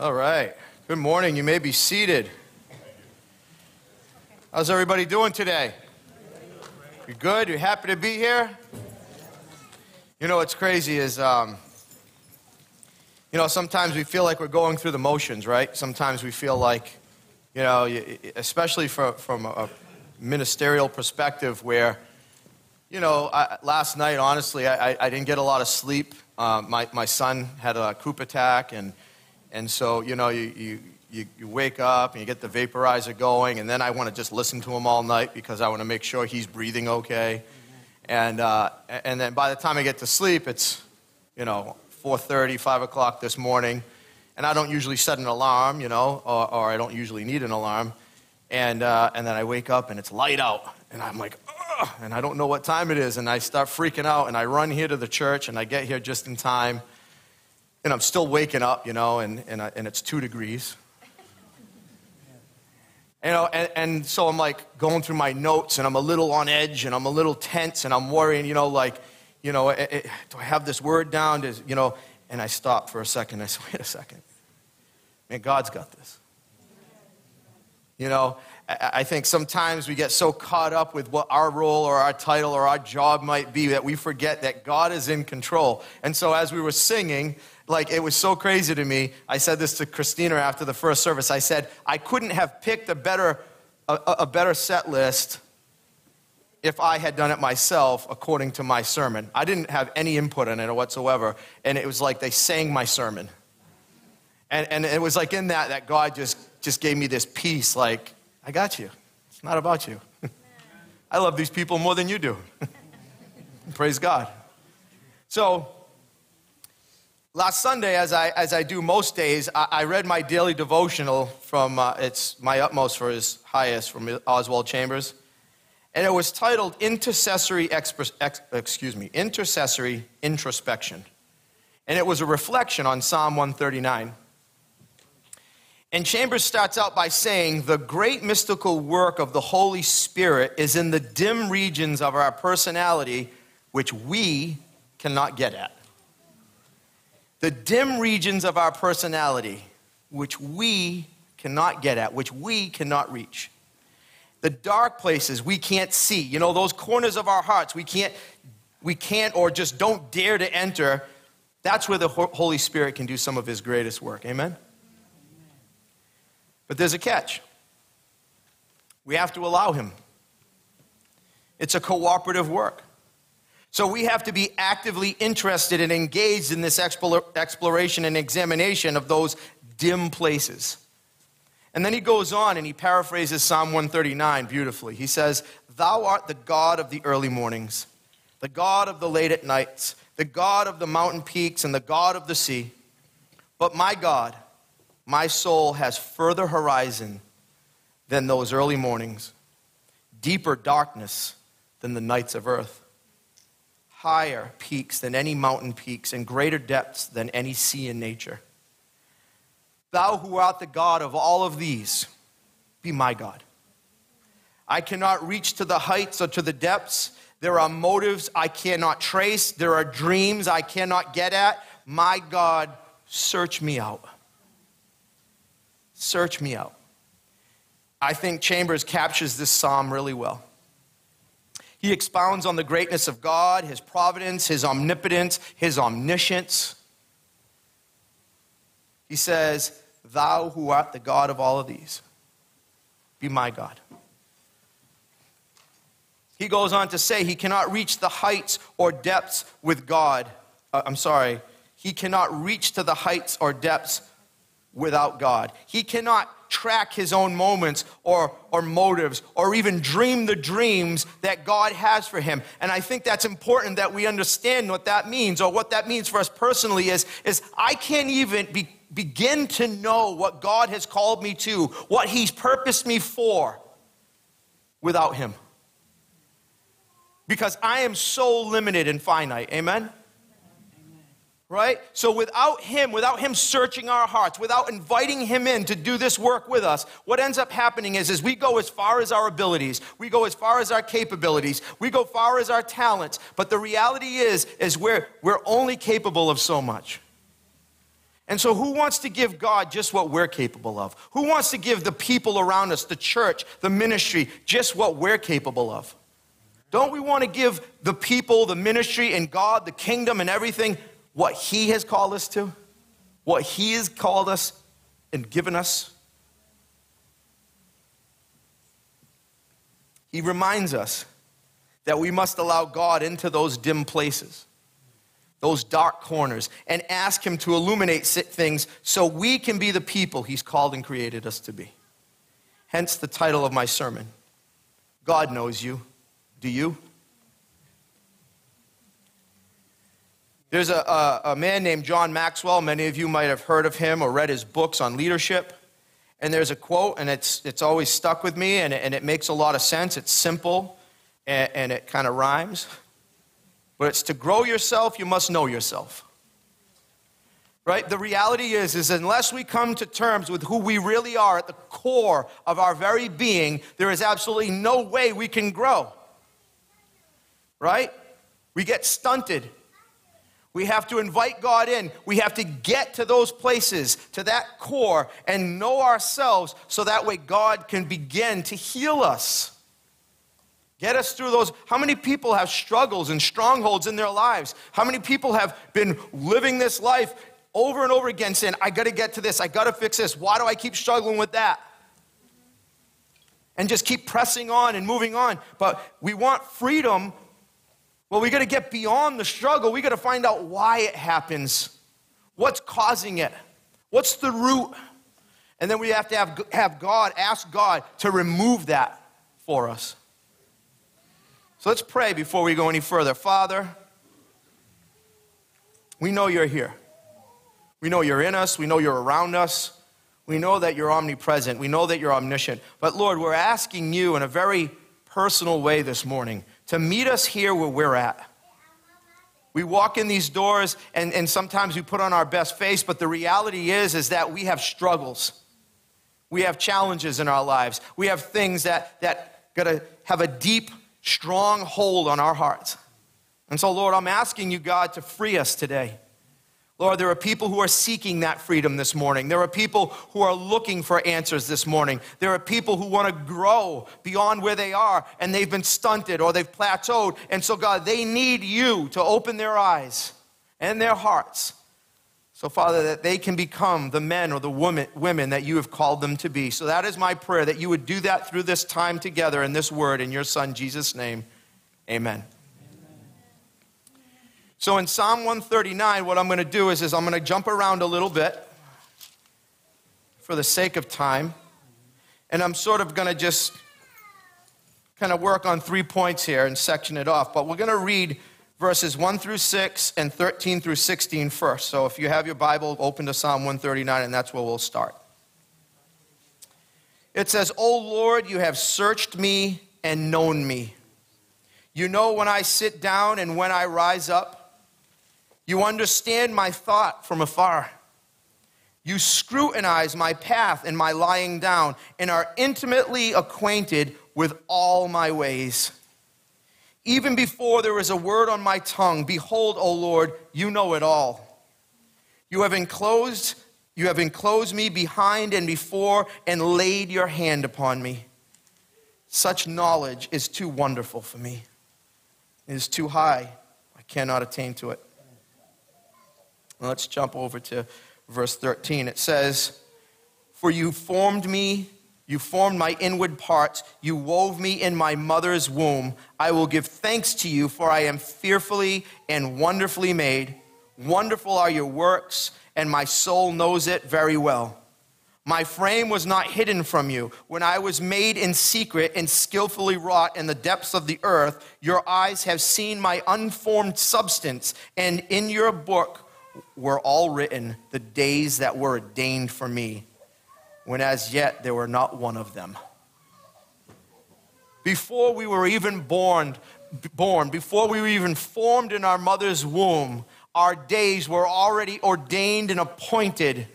All right. Good morning. You may be seated. How's everybody doing today? You good? You happy to be here? You know what's crazy is, um, you know, sometimes we feel like we're going through the motions, right? Sometimes we feel like, you know, especially from, from a ministerial perspective, where, you know, I, last night, honestly, I, I, didn't get a lot of sleep. Uh, my, my son had a croup attack, and, and so, you know, you, you, you, you wake up and you get the vaporizer going, and then I want to just listen to him all night because I want to make sure he's breathing okay. And, uh, and then by the time I get to sleep, it's, you know, 4.30, 5 o'clock this morning. And I don't usually set an alarm, you know, or, or I don't usually need an alarm. And, uh, and then I wake up and it's light out. And I'm like, Ugh! and I don't know what time it is. And I start freaking out. And I run here to the church and I get here just in time. And I'm still waking up, you know, and, and, I, and it's two degrees. You know, and, and so I'm like going through my notes and I'm a little on edge and I'm a little tense and I'm worrying, you know, like, you know, it, it, do I have this word down? Does, you know, and I stop for a second. I say, wait a second. Man, God's got this. You know, I think sometimes we get so caught up with what our role or our title or our job might be that we forget that God is in control. And so as we were singing, like it was so crazy to me. I said this to Christina after the first service. I said, I couldn't have picked a better, a, a better set list if I had done it myself according to my sermon. I didn't have any input on it whatsoever. And it was like they sang my sermon. And, and it was like in that that God just, just gave me this peace like, I got you. It's not about you. I love these people more than you do. Praise God. So, Last Sunday, as I, as I do most days, I, I read my daily devotional from uh, It's My Utmost for His Highest from Oswald Chambers. And it was titled Intercessory, Expres- ex, excuse me, Intercessory Introspection. And it was a reflection on Psalm 139. And Chambers starts out by saying, The great mystical work of the Holy Spirit is in the dim regions of our personality, which we cannot get at the dim regions of our personality, which we cannot get at, which we cannot reach. The dark places we can't see, you know, those corners of our hearts we can't, we can't or just don't dare to enter. That's where the Holy Spirit can do some of His greatest work. Amen? But there's a catch. We have to allow Him. It's a cooperative work. So we have to be actively interested and engaged in this exploration and examination of those dim places. And then he goes on and he paraphrases Psalm 139 beautifully. He says, Thou art the God of the early mornings, the God of the late at nights, the God of the mountain peaks, and the God of the sea. But my God, my soul has further horizon than those early mornings, deeper darkness than the nights of earth higher peaks than any mountain peaks, and greater depths than any sea in nature. Thou who art the God of all of these, be my God. I cannot reach to the heights or to the depths. There are motives I cannot trace. There are dreams I cannot get at. My God, search me out. Search me out. I think Chambers captures this psalm really well. He expounds on the greatness of God, his providence, his omnipotence, his omniscience. He says, Thou who art the God of all of these, be my God. He goes on to say he cannot reach the heights or depths with God. Uh, I'm sorry, he cannot reach to the heights or depths without God. He cannot track his own moments or, or motives or even dream the dreams that God has for him. And I think that's important that we understand what that means or what that means for us personally is, is I can't even be, begin to know what God has called me to, what he's purposed me for without him. Because I am so limited and finite. Amen? Right? So without Him, without Him searching our hearts, without inviting Him in to do this work with us, what ends up happening is, is we go as far as our abilities, we go as far as our capabilities, we go far as our talents. But the reality is, is we're, we're only capable of so much. And so, who wants to give God just what we're capable of? Who wants to give the people around us, the church, the ministry, just what we're capable of? Don't we want to give the people, the ministry, and God, the kingdom, and everything what He has called us to? What He has called us and given us? He reminds us that we must allow God into those dim places, those dark corners, and ask Him to illuminate things so we can be the people He's called and created us to be. Hence the title of my sermon God knows you. Do you? There's a, a, a, man named John Maxwell. Many of you might have heard of him or read his books on leadership. And there's a quote, and it's, it's always stuck with me, and and it makes a lot of sense. It's simple, and, and it kind of rhymes. But it's to grow yourself, you must know yourself. Right? The reality is, is unless we come to terms with who we really are at the core of our very being, there is absolutely no way we can grow. Right? We get stunted we have to invite God in. We have to get to those places, to that core, and know ourselves so that way God can begin to heal us. Get us through those. How many people have struggles and strongholds in their lives? How many people have been living this life over and over again saying, I got to get to this, I got to fix this. Why do I keep struggling with that? And just keep pressing on and moving on. But we want freedom well, we got to get beyond the struggle. We got to find out why it happens. What's causing it? What's the root? And then we have to have, have God, ask God to remove that for us. So let's pray before we go any further. Father, we know you're here. We know you're in us. We know you're around us. We know that you're omnipresent. We know that you're omniscient. But Lord, we're asking you in a very personal way this morning to meet us here where we're at. We walk in these doors and, and sometimes we put on our best face, but the reality is, is that we have struggles. We have challenges in our lives. We have things that, that gotta have a deep, strong hold on our hearts. And so, Lord, I'm asking you, God, to free us today. Lord, there are people who are seeking that freedom this morning. There are people who are looking for answers this morning. There are people who want to grow beyond where they are and they've been stunted or they've plateaued. And so, God, they need you to open their eyes and their hearts. So, Father, that they can become the men or the woman, women that you have called them to be. So, that is my prayer that you would do that through this time together in this word in your Son, Jesus' name. Amen. So in Psalm 139, what I'm going to do is, is I'm going to jump around a little bit for the sake of time. And I'm sort of going to just kind of work on three points here and section it off. But we're going to read verses 1 through 6 and 13 through 16 first. So if you have your Bible, open to Psalm 139, and that's where we'll start. It says, O Lord, you have searched me and known me. You know when I sit down and when I rise up. You understand my thought from afar. You scrutinize my path and my lying down, and are intimately acquainted with all my ways. Even before there is a word on my tongue, behold, O Lord, you know it all. You have enclosed, you have enclosed me behind and before, and laid your hand upon me. Such knowledge is too wonderful for me. It is too high. I cannot attain to it. Let's jump over to verse 13. It says, For you formed me, you formed my inward parts, you wove me in my mother's womb. I will give thanks to you, for I am fearfully and wonderfully made. Wonderful are your works, and my soul knows it very well. My frame was not hidden from you. When I was made in secret and skillfully wrought in the depths of the earth, your eyes have seen my unformed substance, and in your book were all written the days that were ordained for me, when as yet there were not one of them. Before we were even born, born, before we were even formed in our mother's womb, our days were already ordained and appointed,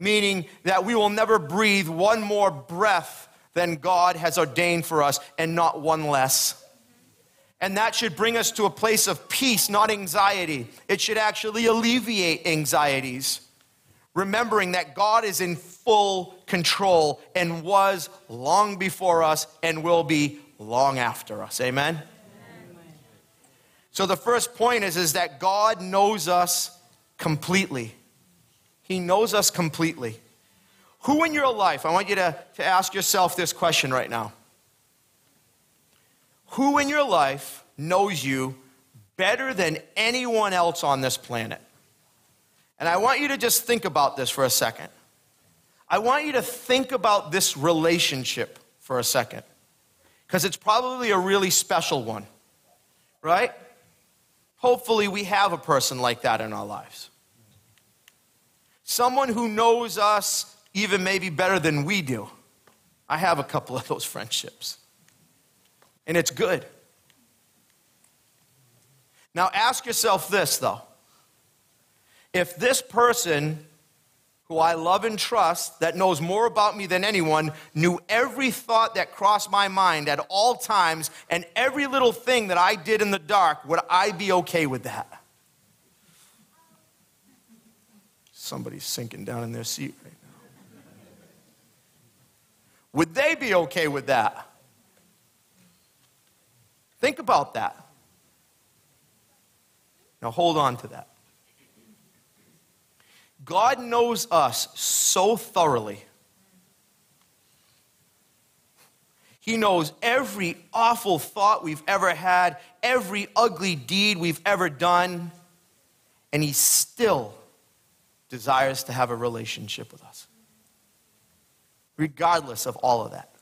meaning that we will never breathe one more breath than God has ordained for us and not one less. And that should bring us to a place of peace, not anxiety. It should actually alleviate anxieties. remembering that God is in full control and was long before us and will be long after us. Amen? Amen. So the first point is, is that God knows us completely. He knows us completely. Who in your life, I want you to, to ask yourself this question right now. Who in your life knows you better than anyone else on this planet? And I want you to just think about this for a second. I want you to think about this relationship for a second, because it's probably a really special one, right? Hopefully, we have a person like that in our lives. Someone who knows us even maybe better than we do. I have a couple of those friendships, and it's good. Now, ask yourself this, though if this person who I love and trust, that knows more about me than anyone, knew every thought that crossed my mind at all times and every little thing that I did in the dark, would I be okay with that? Somebody's sinking down in their seat right now. Would they be okay with that? Think about that. Now hold on to that. God knows us so thoroughly. He knows every awful thought we've ever had, every ugly deed we've ever done, and He still desires to have a relationship with us, regardless of all of that.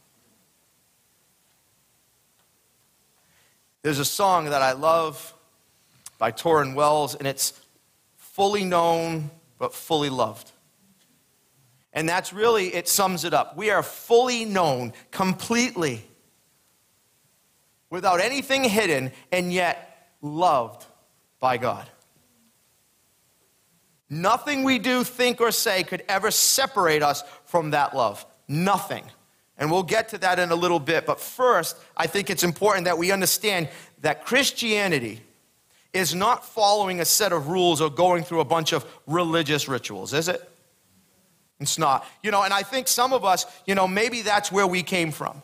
There's a song that I love by Tauren Wells, and it's fully known but fully loved. And that's really, it sums it up. We are fully known, completely, without anything hidden, and yet loved by God. Nothing we do, think, or say could ever separate us from that love. Nothing. And we'll get to that in a little bit. But first, I think it's important that we understand that Christianity is not following a set of rules or going through a bunch of religious rituals, is it? It's not. You know, and I think some of us, you know, maybe that's where we came from.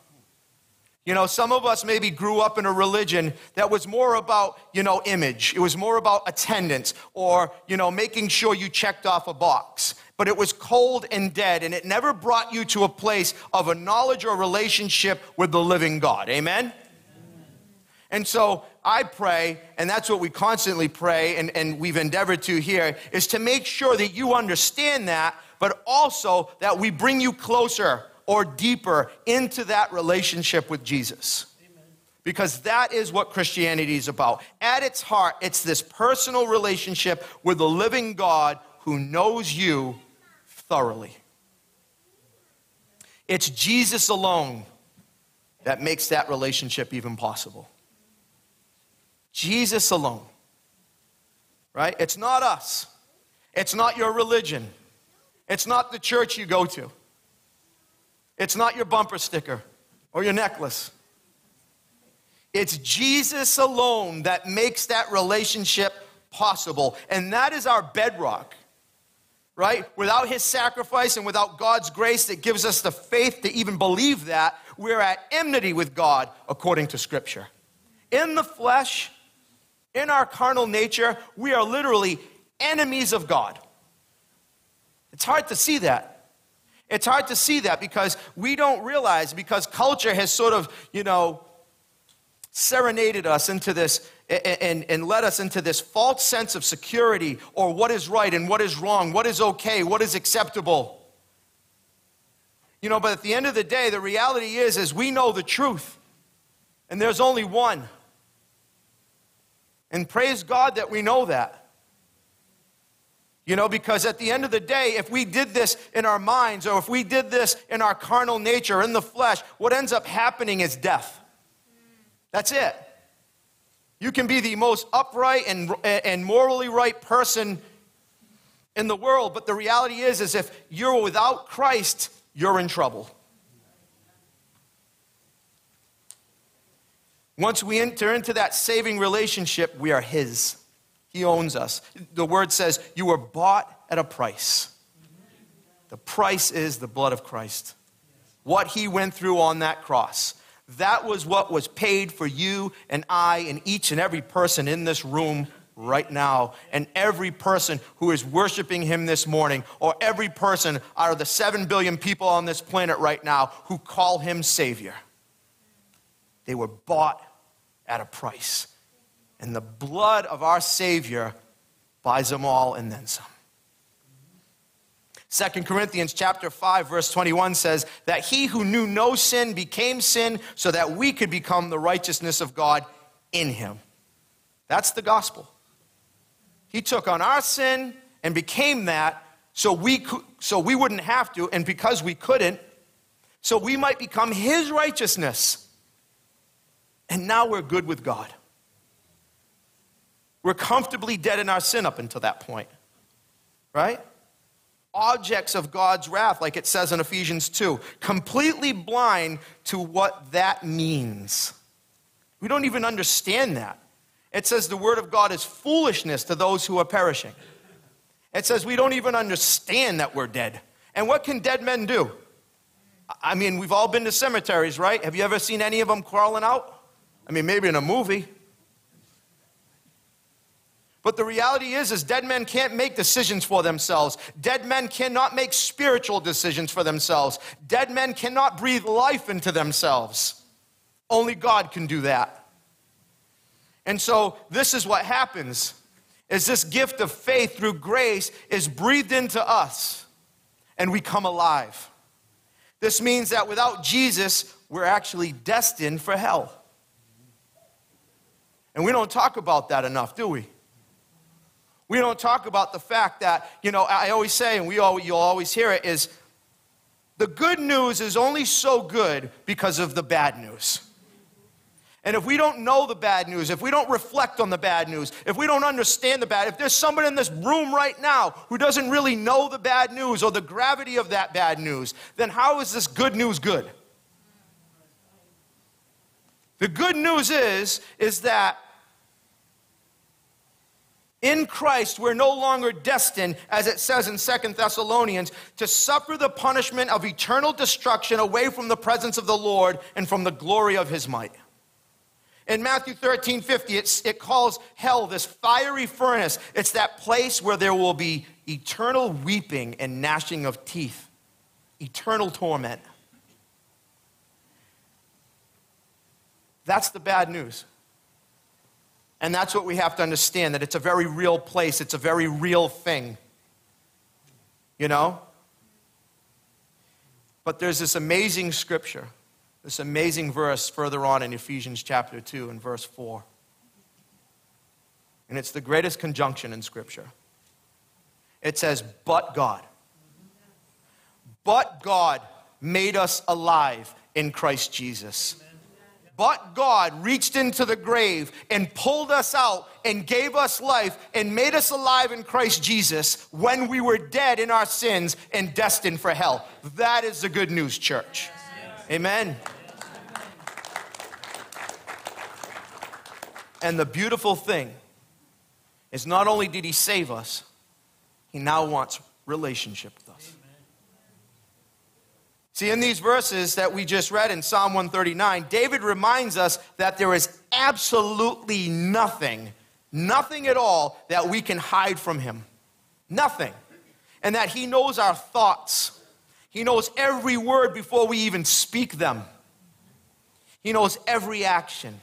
You know, some of us maybe grew up in a religion that was more about, you know, image. It was more about attendance or, you know, making sure you checked off a box. But it was cold and dead, and it never brought you to a place of a knowledge or relationship with the living God. Amen? And so I pray, and that's what we constantly pray, and, and we've endeavored to here, is to make sure that you understand that, but also that we bring you closer or deeper into that relationship with Jesus. Because that is what Christianity is about. At its heart, it's this personal relationship with the living God who knows you thoroughly. It's Jesus alone that makes that relationship even possible. Jesus alone. Right? It's not us. It's not your religion. It's not the church you go to. It's not your bumper sticker or your necklace. It's Jesus alone that makes that relationship possible. And that is our bedrock, right? Without his sacrifice and without God's grace that gives us the faith to even believe that, we're at enmity with God according to Scripture. In the flesh, in our carnal nature, we are literally enemies of God. It's hard to see that. It's hard to see that because we don't realize, because culture has sort of, you know, serenaded us into this and, and, led us into this false sense of security or what is right and what is wrong, what is okay, what is acceptable. You know, but at the end of the day, the reality is, is we know the truth. And there's only one. And praise God that we know that. You know, because at the end of the day, if we did this in our minds or if we did this in our carnal nature, in the flesh, what ends up happening is death. That's it. You can be the most upright and, and morally right person in the world, but the reality is, is if you're without Christ, you're in trouble. Once we enter into that saving relationship, we are His. He owns us. The word says, You were bought at a price. The price is the blood of Christ. What he went through on that cross. That was what was paid for you and I and each and every person in this room right now. And every person who is worshiping him this morning, or every person out of the 7 billion people on this planet right now who call him Savior. They were bought at a price. And the blood of our Savior buys them all and then some. 2 Corinthians chapter 5 verse 21 says that he who knew no sin became sin so that we could become the righteousness of God in him. That's the gospel. He took on our sin and became that so we could, so we wouldn't have to and because we couldn't so we might become his righteousness. And now we're good with God. We're comfortably dead in our sin up until that point. Right? objects of God's wrath, like it says in Ephesians 2, completely blind to what that means. We don't even understand that. It says the word of God is foolishness to those who are perishing. It says we don't even understand that we're dead. And what can dead men do? I mean, we've all been to cemeteries, right? Have you ever seen any of them crawling out? I mean, maybe in a movie. But the reality is, is dead men can't make decisions for themselves. Dead men cannot make spiritual decisions for themselves. Dead men cannot breathe life into themselves. Only God can do that. And so this is what happens is this gift of faith through grace is breathed into us and we come alive. This means that without Jesus, we're actually destined for hell. And we don't talk about that enough, do we? We don't talk about the fact that, you know, I always say, and we all, you'll always hear it, is the good news is only so good because of the bad news. And if we don't know the bad news, if we don't reflect on the bad news, if we don't understand the bad, if there's somebody in this room right now who doesn't really know the bad news or the gravity of that bad news, then how is this good news good? The good news is is that in Christ, we're no longer destined, as it says in Second Thessalonians, to suffer the punishment of eternal destruction away from the presence of the Lord and from the glory of his might. In Matthew 13 50, it calls hell this fiery furnace. It's that place where there will be eternal weeping and gnashing of teeth, eternal torment. That's the bad news. And that's what we have to understand that it's a very real place, it's a very real thing. You know? But there's this amazing scripture, this amazing verse further on in Ephesians chapter 2 and verse 4. And it's the greatest conjunction in scripture. It says, But God. But God made us alive in Christ Jesus but God reached into the grave and pulled us out and gave us life and made us alive in Christ Jesus when we were dead in our sins and destined for hell. That is the good news, church. Amen. And the beautiful thing is not only did he save us, he now wants relationship. See, in these verses that we just read in Psalm 139, David reminds us that there is absolutely nothing, nothing at all that we can hide from him. Nothing. And that he knows our thoughts. He knows every word before we even speak them. He knows every action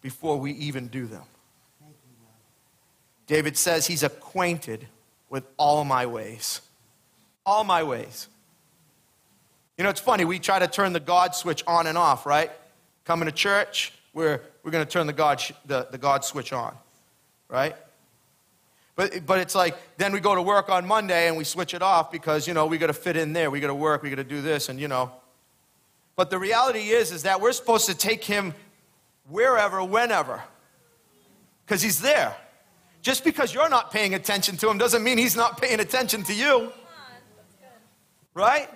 before we even do them. David says he's acquainted with all my ways. All my ways. You know, it's funny, we try to turn the God switch on and off, right? Coming to church, we're, we're going to turn the God, the, the God switch on, right? But, but it's like, then we go to work on Monday and we switch it off because, you know, we got to fit in there. We got to work. We got to do this and, you know. But the reality is, is that we're supposed to take him wherever, whenever, because he's there. Just because you're not paying attention to him doesn't mean he's not paying attention to you. Right?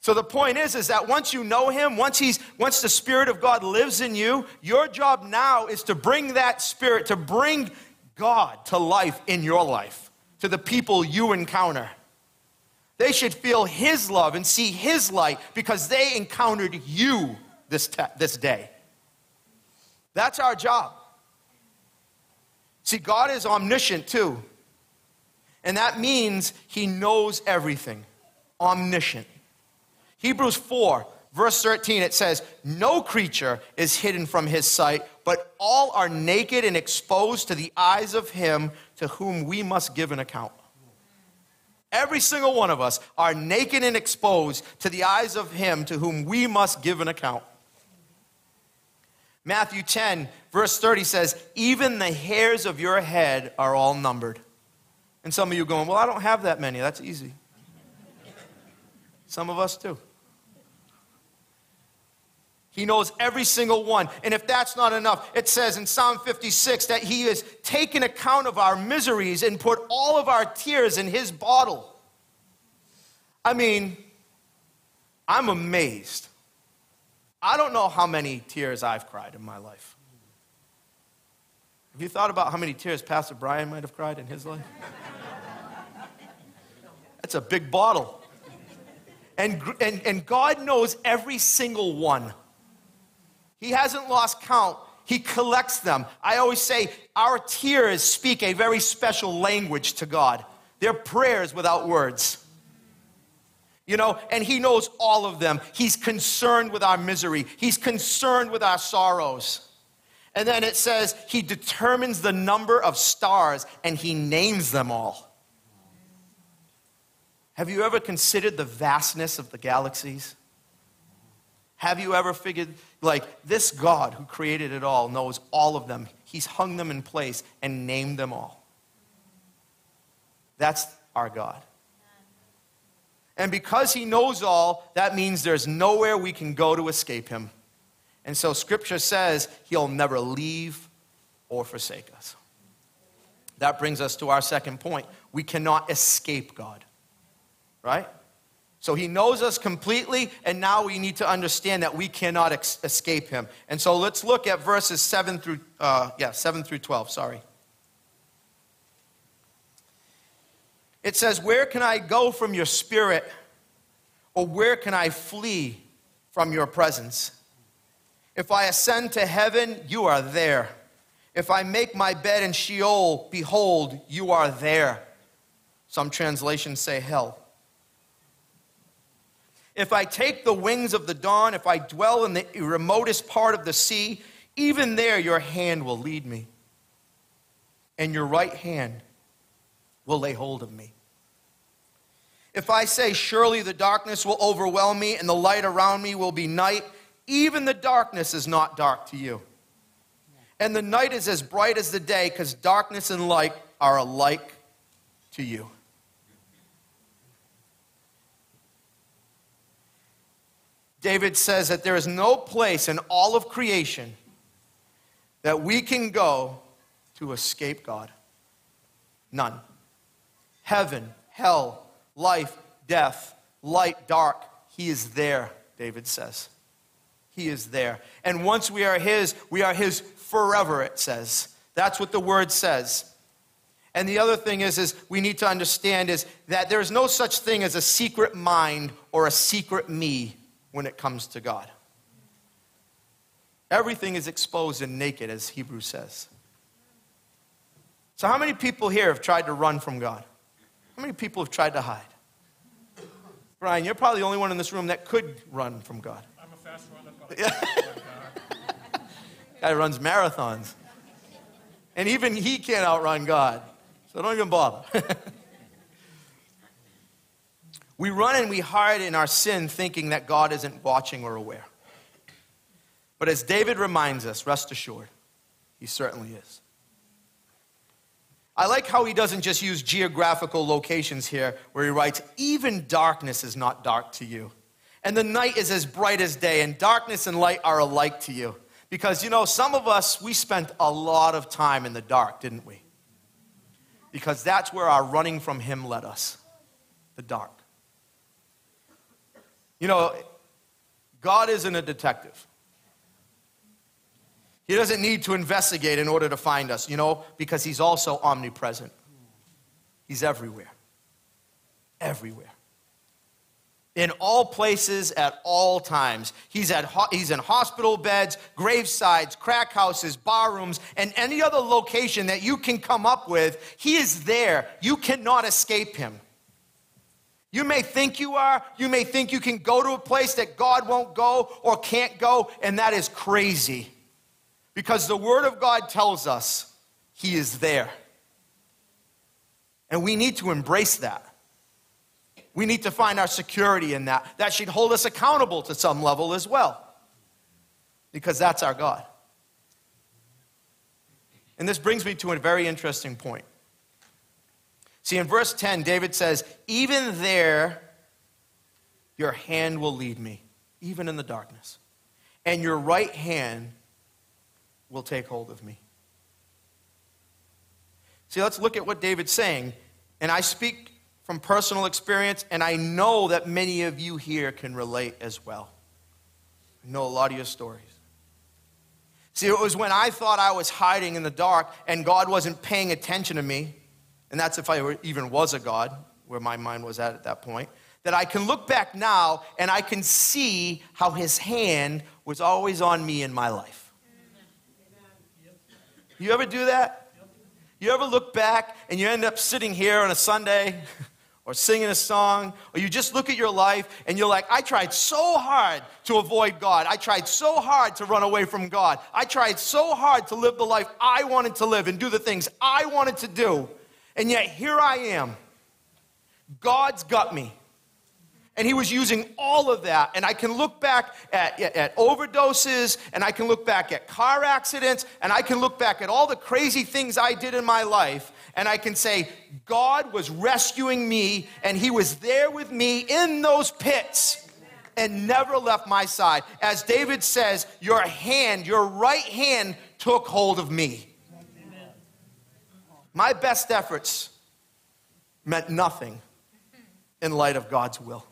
So the point is, is that once you know him, once he's, once the Spirit of God lives in you, your job now is to bring that Spirit, to bring God to life in your life, to the people you encounter. They should feel His love and see His light because they encountered you this, te- this day. That's our job. See, God is omniscient too. And that means He knows everything. Omniscient. Hebrews 4, verse 13, it says, No creature is hidden from His sight, but all are naked and exposed to the eyes of Him to whom we must give an account. Every single one of us are naked and exposed to the eyes of Him to whom we must give an account. Matthew 10, verse 30 says, Even the hairs of your head are all numbered. And some of you going, Well, I don't have that many. That's easy. Some of us do. He knows every single one. And if that's not enough, it says in Psalm 56 that He has taken account of our miseries and put all of our tears in His bottle. I mean, I'm amazed. I don't know how many tears I've cried in my life. Have you thought about how many tears Pastor Brian might have cried in his life? That's a big bottle. And, and, and God knows every single one. He hasn't lost count. He collects them. I always say our tears speak a very special language to God. They're prayers without words. You know, and He knows all of them. He's concerned with our misery, He's concerned with our sorrows. And then it says He determines the number of stars and He names them all. Have you ever considered the vastness of the galaxies? Have you ever figured, like, this God who created it all knows all of them? He's hung them in place and named them all. That's our God. And because He knows all, that means there's nowhere we can go to escape Him. And so Scripture says He'll never leave or forsake us. That brings us to our second point. We cannot escape God, right? So he knows us completely, and now we need to understand that we cannot ex- escape him. And so let's look at verses 7 through, uh, yeah, 7 through 12, sorry. It says, Where can I go from your spirit? Or where can I flee from your presence? If I ascend to heaven, you are there. If I make my bed in Sheol, behold, you are there. Some translations say hell. If I take the wings of the dawn, if I dwell in the remotest part of the sea, even there your hand will lead me, and your right hand will lay hold of me. If I say, Surely the darkness will overwhelm me, and the light around me will be night, even the darkness is not dark to you. And the night is as bright as the day, because darkness and light are alike to you. David says that there is no place in all of creation that we can go to escape God. None. Heaven, hell, life, death, light, dark, He is there, David says. He is there. And once we are His, we are His forever, it says. That's what the word says. And the other thing is, is we need to understand is that there is no such thing as a secret mind or a secret me when it comes to God. Everything is exposed and naked, as Hebrews says. So, how many people here have tried to run from God? How many people have tried to hide? Brian, you're probably the only one in this room that could run from God. I'm a fast runner. Yeah. Guy runs marathons. And even he can't outrun God. So don't even bother. We run and we hide in our sin thinking that God isn't watching or aware. But as David reminds us, rest assured, he certainly is. I like how he doesn't just use geographical locations here, where he writes, Even darkness is not dark to you. And the night is as bright as day, and darkness and light are alike to you. Because, you know, some of us, we spent a lot of time in the dark, didn't we? Because that's where our running from him led us the dark. You know, God isn't a detective. He doesn't need to investigate in order to find us, you know, because He's also omnipresent. He's everywhere. Everywhere. in all places at all times. He's, at, he's in hospital beds, gravesides, crack houses, bar rooms, and any other location that you can come up with. He is there. You cannot escape him. You may think you are. You may think you can go to a place that God won't go or can't go, and that is crazy. Because the Word of God tells us He is there. And we need to embrace that. We need to find our security in that. That should hold us accountable to some level as well, because that's our God. And this brings me to a very interesting point. See, in verse 10, David says, Even there, your hand will lead me, even in the darkness, and your right hand will take hold of me. See, let's look at what David's saying. And I speak from personal experience, and I know that many of you here can relate as well. I know a lot of your stories. See, it was when I thought I was hiding in the dark and God wasn't paying attention to me, and that's if I even was a God, where my mind was at at that point, that I can look back now and I can see how His hand was always on me in my life. You ever do that? You ever look back and you end up sitting here on a Sunday or singing a song, or you just look at your life and you're like, I tried so hard to avoid God. I tried so hard to run away from God. I tried so hard to live the life I wanted to live and do the things I wanted to do. And yet here I am. God's got me. And he was using all of that. And I can look back at, at, at, overdoses, and I can look back at car accidents, and I can look back at all the crazy things I did in my life. And I can say, God was rescuing me, and he was there with me in those pits and never left my side. As David says, Your hand, your right hand took hold of me. My best efforts meant nothing in light of God's will.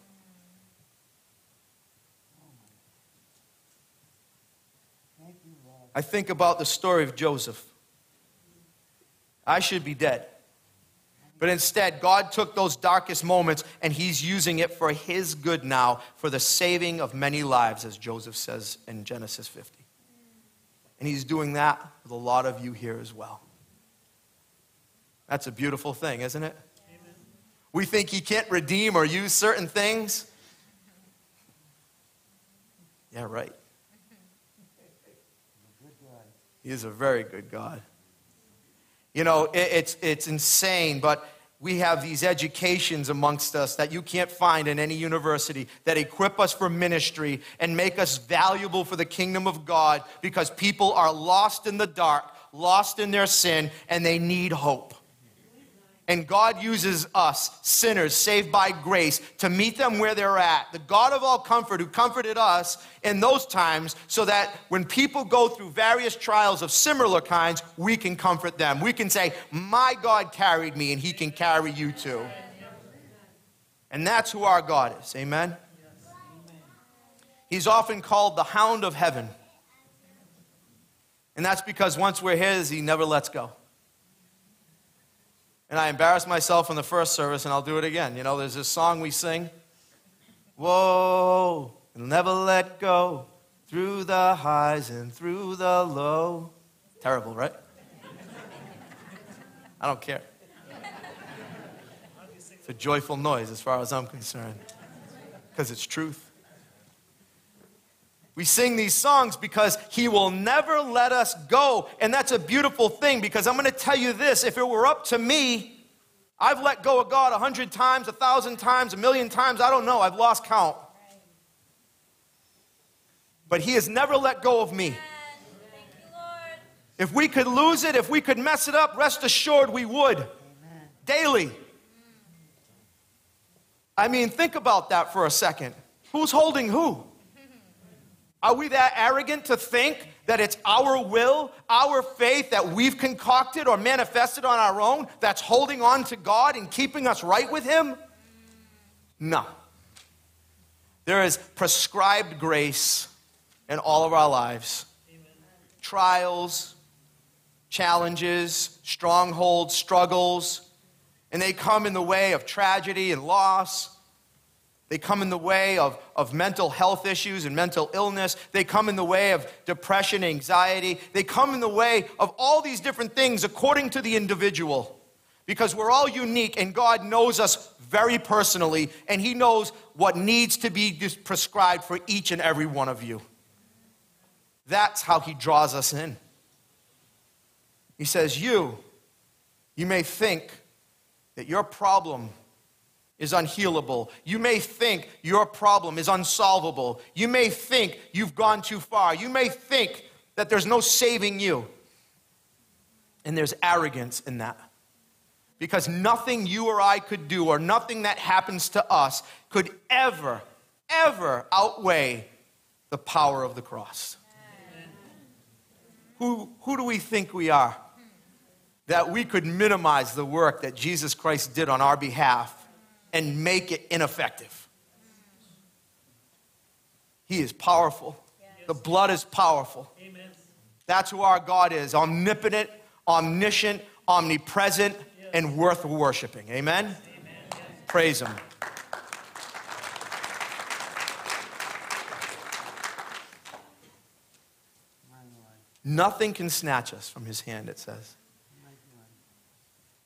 I think about the story of Joseph. I should be dead. But instead, God took those darkest moments and He's using it for His good now, for the saving of many lives, as Joseph says in Genesis 50. And He's doing that with a lot of you here as well. That's a beautiful thing, isn't it? Amen. We think He can't redeem or use certain things. Yeah, right. He is a very good God. You know, it, it's, it's insane, but we have these educations amongst us that you can't find in any university that equip us for ministry and make us valuable for the kingdom of God because people are lost in the dark, lost in their sin, and they need hope. And God uses us, sinners saved by grace, to meet them where they're at. The God of all comfort who comforted us in those times so that when people go through various trials of similar kinds, we can comfort them. We can say, My God carried me and he can carry you too. And that's who our God is. Amen? He's often called the hound of heaven. And that's because once we're his, he never lets go. And I embarrassed myself in the first service, and I'll do it again. You know, there's this song we sing Whoa, never let go through the highs and through the low. Terrible, right? I don't care. It's a joyful noise as far as I'm concerned, because it's truth. We sing these songs because He will never let us go. And that's a beautiful thing because I'm going to tell you this if it were up to me, I've let go of God a hundred times, a thousand times, a million times. I don't know. I've lost count. But He has never let go of me. If we could lose it, if we could mess it up, rest assured we would. Daily. I mean, think about that for a second. Who's holding who? Are we that arrogant to think that it's our will, our faith that we've concocted or manifested on our own that's holding on to God and keeping us right with Him? No. There is prescribed grace in all of our lives. Amen. Trials, challenges, strongholds, struggles, and they come in the way of tragedy and loss. They come in the way of, of mental health issues and mental illness. They come in the way of depression, anxiety. They come in the way of all these different things according to the individual. Because we're all unique and God knows us very personally and He knows what needs to be prescribed for each and every one of you. That's how He draws us in. He says, You, you may think that your problem is unhealable. You may think your problem is unsolvable. You may think you've gone too far. You may think that there's no saving you. And there's arrogance in that. Because nothing you or I could do, or nothing that happens to us, could ever, ever outweigh the power of the cross. Who, who do we think we are? That we could minimize the work that Jesus Christ did on our behalf and make it ineffective. He is powerful. The blood is powerful. Amen. That's who our God is omnipotent, omniscient, omnipresent, yes. and worth worshiping. Amen? Amen. Yes. Praise Him. Nothing can snatch us from His hand, it says.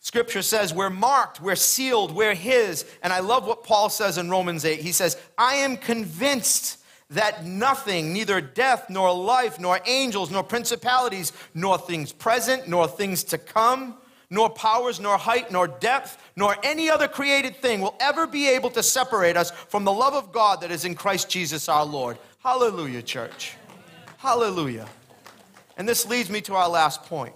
Scripture says we're marked, we're sealed, we're His. And I love what Paul says in Romans 8. He says, I am convinced that nothing, neither death, nor life, nor angels, nor principalities, nor things present, nor things to come, nor powers, nor height, nor depth, nor any other created thing will ever be able to separate us from the love of God that is in Christ Jesus our Lord. Hallelujah, church. Hallelujah. And this leads me to our last point.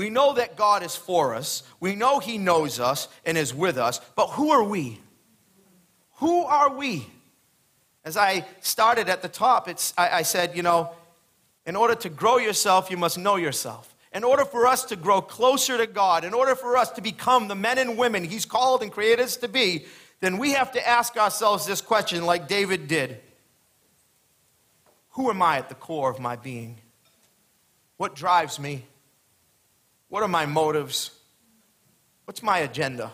We know that God is for us. We know He knows us and is with us. But who are we? Who are we? As I started at the top, it's, I, I said, you know, in order to grow yourself, you must know yourself. In order for us to grow closer to God, in order for us to become the men and women He's called and created us to be, then we have to ask ourselves this question, like David did Who am I at the core of my being? What drives me? What are my motives? What's my agenda?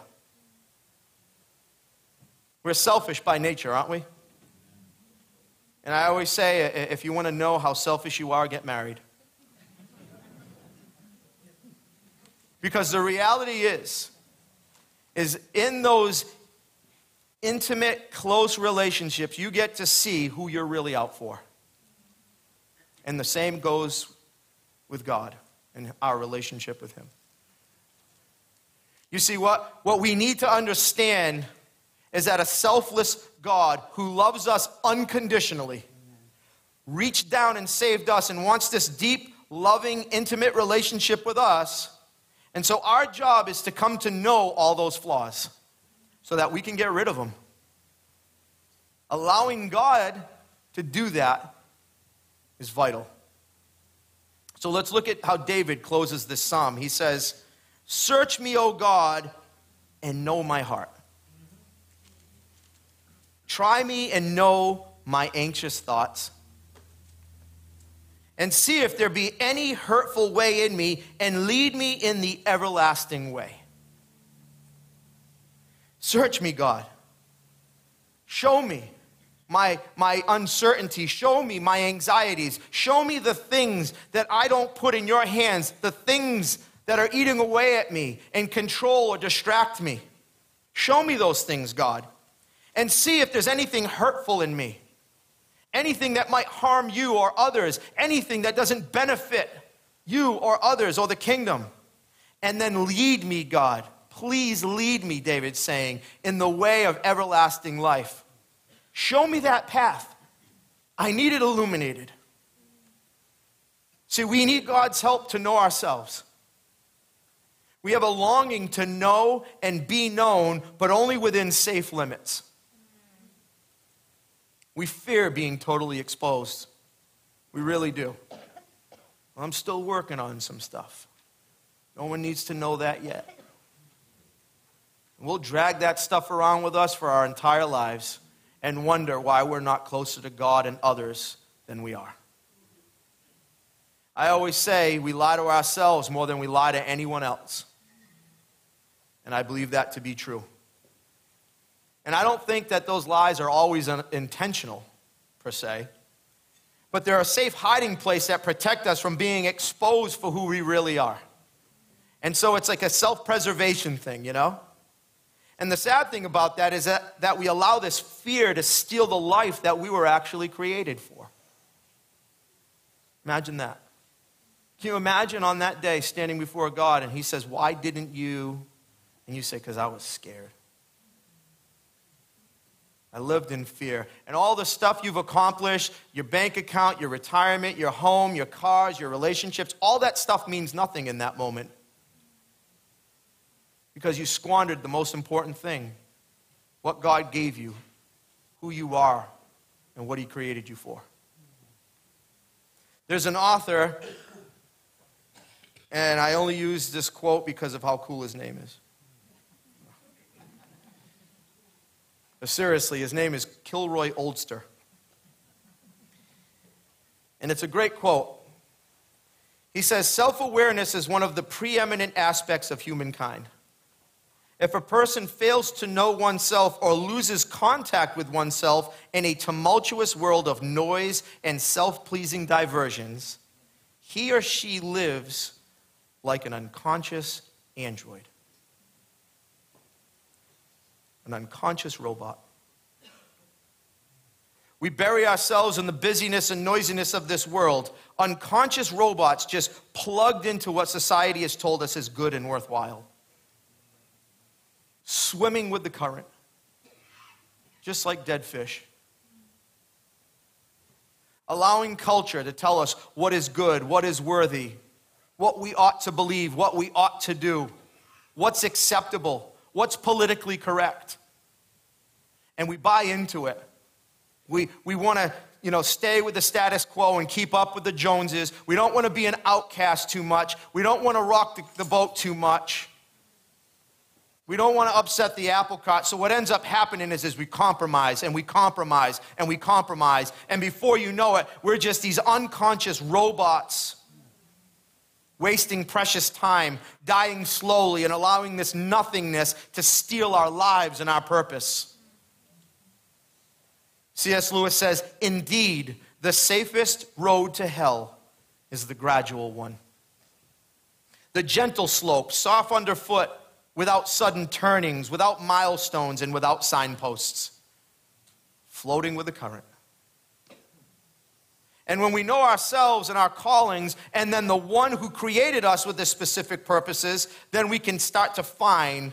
We're selfish by nature, aren't we? And I always say if you want to know how selfish you are, get married. Because the reality is, is in those intimate, close relationships, you get to see who you're really out for. And the same goes with God and our relationship with Him. You see, what, what we need to understand is that a selfless God who loves us unconditionally reached down and saved us and wants this deep, loving, intimate relationship with us. And so our job is to come to know all those flaws so that we can get rid of them. Allowing God to do that is vital. So let's look at how David closes this psalm. He says, Search me, O God, and know my heart. Try me and know my anxious thoughts. And see if there be any hurtful way in me, and lead me in the everlasting way. Search me, God. Show me my, my uncertainty. Show me my anxieties. Show me the things that I don't put in your hands, the things that are eating away at me and control or distract me. Show me those things, God. And see if there's anything hurtful in me, anything that might harm you or others, anything that doesn't benefit you or others or the kingdom. And then lead me, God. Please lead me, David's saying, in the way of everlasting life. Show me that path. I need it illuminated. See, we need God's help to know ourselves. We have a longing to know and be known, but only within safe limits. We fear being totally exposed. We really do. I'm still working on some stuff. No one needs to know that yet. We'll drag that stuff around with us for our entire lives and wonder why we're not closer to God and others than we are. I always say we lie to ourselves more than we lie to anyone else. And I believe that to be true. And I don't think that those lies are always intentional, per se. But they're a safe hiding place that protect us from being exposed for who we really are. And so it's like a self preservation thing, you know? And the sad thing about that is that, that we allow this fear to steal the life that we were actually created for. Imagine that. Can you imagine on that day standing before God and He says, Why didn't you? And you say, Because I was scared. I lived in fear. And all the stuff you've accomplished your bank account, your retirement, your home, your cars, your relationships all that stuff means nothing in that moment. Because you squandered the most important thing what God gave you, who you are, and what He created you for. There's an author, and I only use this quote because of how cool his name is. But seriously, his name is Kilroy Oldster. And it's a great quote. He says Self awareness is one of the preeminent aspects of humankind. If a person fails to know oneself or loses contact with oneself in a tumultuous world of noise and self pleasing diversions, he or she lives like an unconscious android, an unconscious robot. We bury ourselves in the busyness and noisiness of this world, unconscious robots just plugged into what society has told us is good and worthwhile swimming with the current, just like dead fish. Allowing culture to tell us what is good, what is worthy, what we ought to believe, what we ought to do, what's acceptable, what's politically correct. And we buy into it. We, we want to you know, stay with the status quo and keep up with the Joneses. We don't want to be an outcast too much. We don't want to rock the, the boat too much. We don't want to upset the apple cart. So what ends up happening is, is we compromise and we compromise and we compromise. And before you know it, we're just these unconscious robots wasting precious time, dying slowly, and allowing this nothingness to steal our lives and our purpose. C.S. Lewis says, Indeed, the safest road to hell is the gradual one. The gentle slope, soft underfoot, without sudden turnings, without milestones, and without signposts, floating with the current. And when we know ourselves and our callings, and then the one who created us with the specific purposes, then we can start to find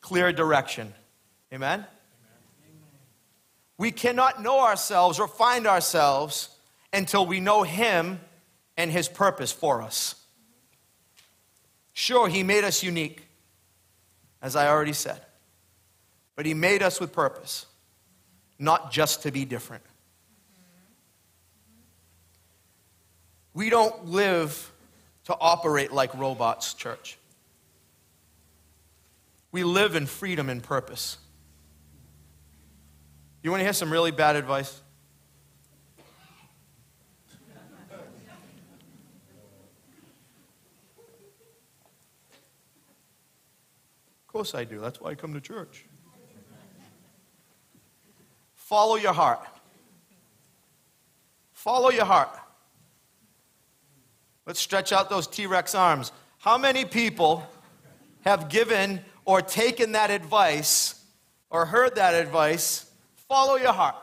clear direction. Amen? Amen? We cannot know ourselves or find ourselves until we know Him and His purpose for us. Sure, He made us unique as I already said. But He made us with purpose, not just to be different. We don't live to operate like robots, church. We live in freedom and purpose. You want to hear some really bad advice? Of course I do. That's why I come to church. Follow your heart. Follow your heart. Let's stretch out those T Rex arms. How many people have given or taken that advice or heard that advice? Follow your heart.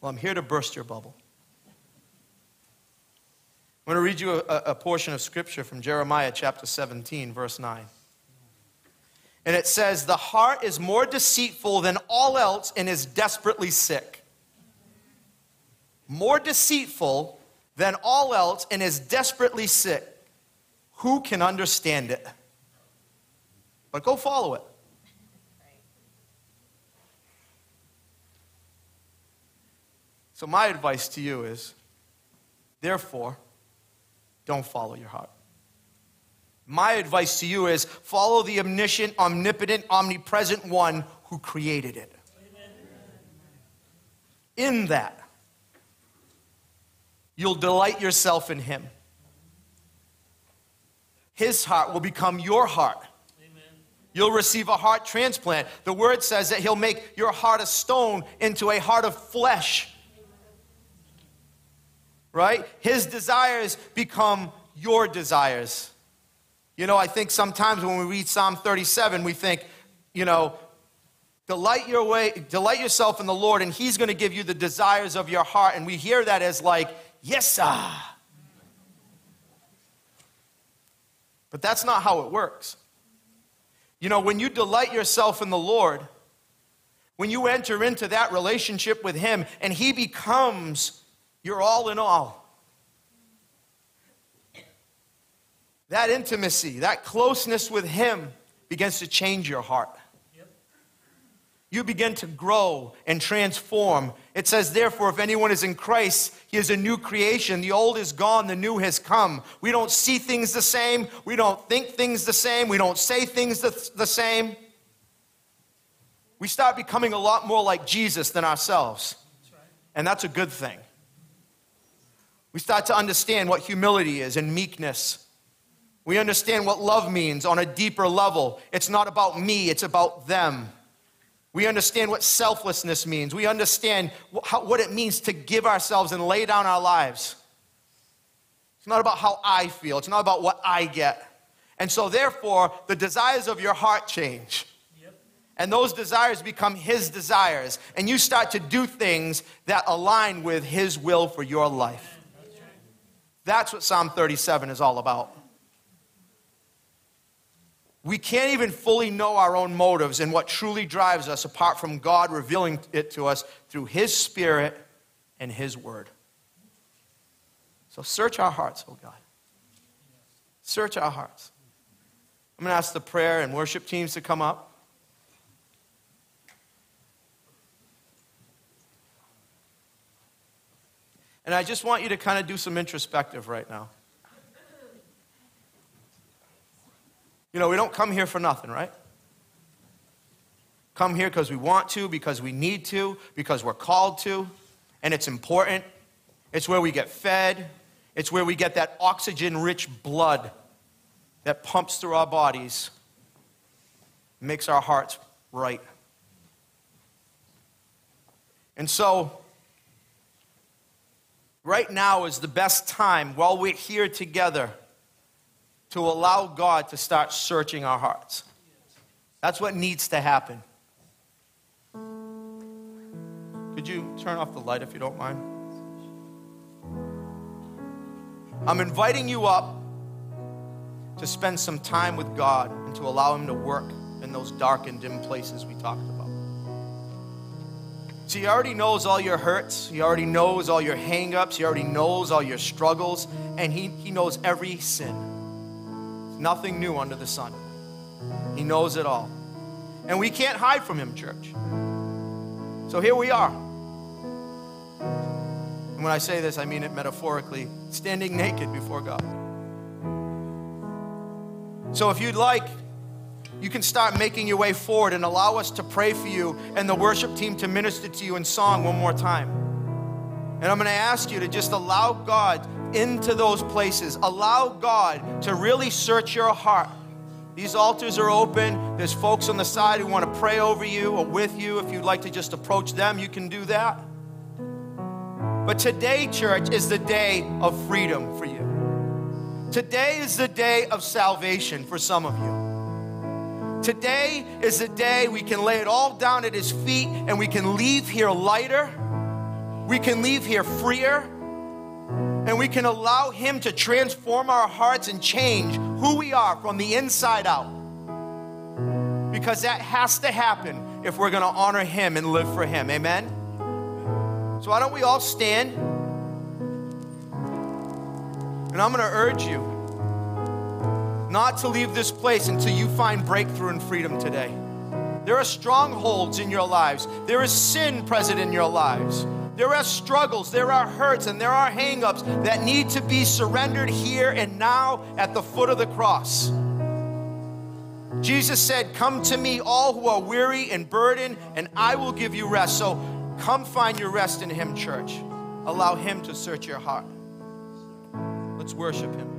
Well, I'm here to burst your bubble. I'm going to read you a, a, portion of scripture from Jeremiah chapter 17, verse 9. And it says, The heart is more deceitful than all else and is desperately sick. More deceitful than all else and is desperately sick. Who can understand it? But go follow it. So, my advice to you is therefore, don't follow your heart. My advice to you is follow the omniscient, omnipotent, omnipresent one who created it. In that, you'll delight yourself in him. His heart will become your heart. You'll receive a heart transplant. The word says that He'll make your heart of stone into a heart of flesh. Right? His desires become your desires. You know, I think sometimes when we read Psalm 37, we think, you know, delight your way, delight yourself in the Lord, and He's going to give you the desires of your heart. And we hear that as like, yes, sir. But that's not how it works. You know, when you delight yourself in the Lord, when you enter into that relationship with Him and He becomes your all in all, that intimacy, that closeness with Him begins to change your heart. You begin to grow and transform. It says, therefore, if anyone is in Christ, he is a new creation. The old is gone, the new has come. We don't see things the same. We don't think things the same. We don't say things the, the same. We start becoming a lot more like Jesus than ourselves. And that's a good thing. We start to understand what humility is and meekness. We understand what love means on a deeper level. It's not about me, it's about them. We understand what selflessness means. We understand what it means to give ourselves and lay down our lives. It's not about how I feel, it's not about what I get. And so, therefore, the desires of your heart change. And those desires become His desires. And you start to do things that align with His will for your life. That's what Psalm 37 is all about. We can't even fully know our own motives and what truly drives us apart from God revealing it to us through His Spirit and His Word. So search our hearts, oh God. Search our hearts. I'm going to ask the prayer and worship teams to come up. And I just want you to kind of do some introspective right now. You know, we don't come here for nothing, right? Come here because we want to, because we need to, because we're called to, and it's important. It's where we get fed, it's where we get that oxygen rich blood that pumps through our bodies, makes our hearts right. And so, right now is the best time while we're here together to allow God to start searching our hearts. That's what needs to happen. Could you turn off the light if you don't mind? I'm inviting you up to spend some time with God and to allow Him to work in those dark and dim places we talked about. See, He already knows all your hurts, He already knows all your hangups, He already knows all your struggles, and He, he knows every sin. Nothing new under the sun. He knows it all. And we can't hide from Him, church. So here we are. And when I say this, I mean it metaphorically standing naked before God. So if you'd like, you can start making your way forward and allow us to pray for you and the worship team to minister to you in song one more time. And I'm going to ask you to just allow God into those places. Allow God to really search your heart. These altars are open. There's folks on the side who want to pray over you or with you. If you'd like to just approach them, you can do that. But today, church, is the day of freedom for you. Today is the day of salvation for some of you. Today is the day we can lay it all down at His feet and we can leave here lighter. We can leave here freer and we can allow Him to transform our hearts and change who we are from the inside out. Because that has to happen if we're going to honor Him and live for Him. Amen? So, why don't we all stand? And I'm going to urge you not to leave this place until you find breakthrough and freedom today. There are strongholds in your lives, there is sin present in your lives. There are struggles, there are hurts, and there are hangups that need to be surrendered here and now at the foot of the cross. Jesus said, Come to me, all who are weary and burdened, and I will give you rest. So come find your rest in Him, church. Allow Him to search your heart. Let's worship Him.